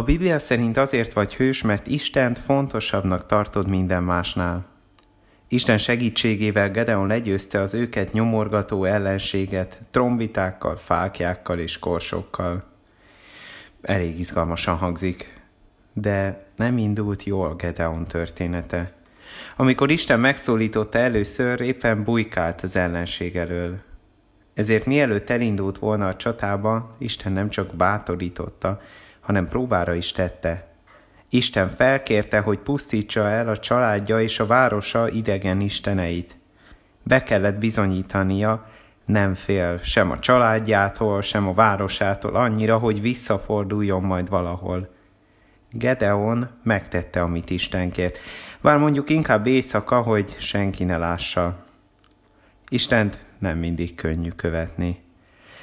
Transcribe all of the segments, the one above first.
A Biblia szerint azért vagy hős, mert Istent fontosabbnak tartod minden másnál. Isten segítségével Gedeon legyőzte az őket nyomorgató ellenséget trombitákkal, fákjákkal és korsokkal. Elég izgalmasan hangzik, de nem indult jól Gedeon története. Amikor Isten megszólította először, éppen bujkált az ellenség elől. Ezért mielőtt elindult volna a csatába, Isten nem csak bátorította, hanem próbára is tette. Isten felkérte, hogy pusztítsa el a családja és a városa idegen isteneit. Be kellett bizonyítania, nem fél sem a családjától, sem a városától annyira, hogy visszaforduljon majd valahol. Gedeon megtette, amit Isten kért. Bár mondjuk inkább éjszaka, hogy senki ne lássa. Istent nem mindig könnyű követni.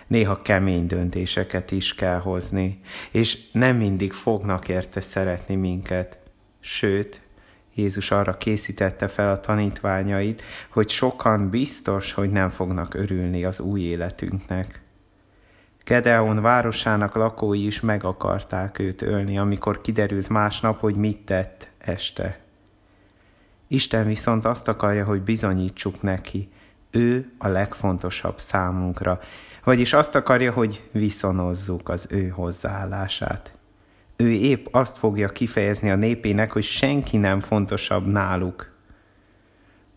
Néha kemény döntéseket is kell hozni, és nem mindig fognak érte szeretni minket. Sőt, Jézus arra készítette fel a tanítványait, hogy sokan biztos, hogy nem fognak örülni az új életünknek. Gedeon városának lakói is meg akarták őt ölni, amikor kiderült másnap, hogy mit tett este. Isten viszont azt akarja, hogy bizonyítsuk neki, ő a legfontosabb számunkra, vagyis azt akarja, hogy viszonozzuk az ő hozzáállását. Ő épp azt fogja kifejezni a népének, hogy senki nem fontosabb náluk.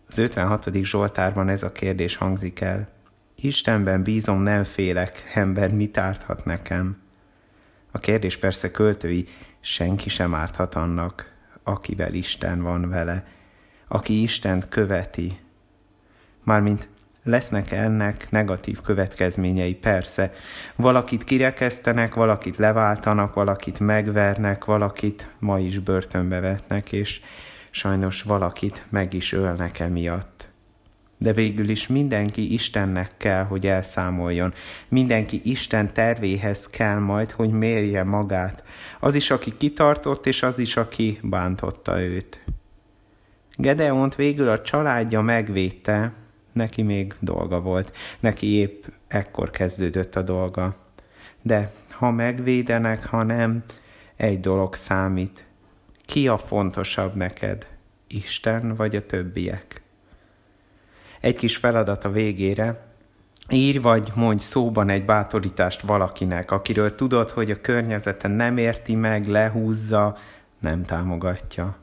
Az 56. Zsoltárban ez a kérdés hangzik el. Istenben bízom, nem félek, ember mit árthat nekem? A kérdés persze költői, senki sem árthat annak, akivel Isten van vele, aki Istent követi. Mármint lesznek ennek negatív következményei, persze. Valakit kirekesztenek, valakit leváltanak, valakit megvernek, valakit ma is börtönbe vetnek, és sajnos valakit meg is ölnek emiatt. De végül is mindenki Istennek kell, hogy elszámoljon. Mindenki Isten tervéhez kell majd, hogy mérje magát. Az is, aki kitartott, és az is, aki bántotta őt. Gedeont végül a családja megvédte, neki még dolga volt, neki épp ekkor kezdődött a dolga. De ha megvédenek, ha nem, egy dolog számít. Ki a fontosabb neked? Isten vagy a többiek? Egy kis feladat a végére. Írj vagy mondj szóban egy bátorítást valakinek, akiről tudod, hogy a környezete nem érti meg, lehúzza, nem támogatja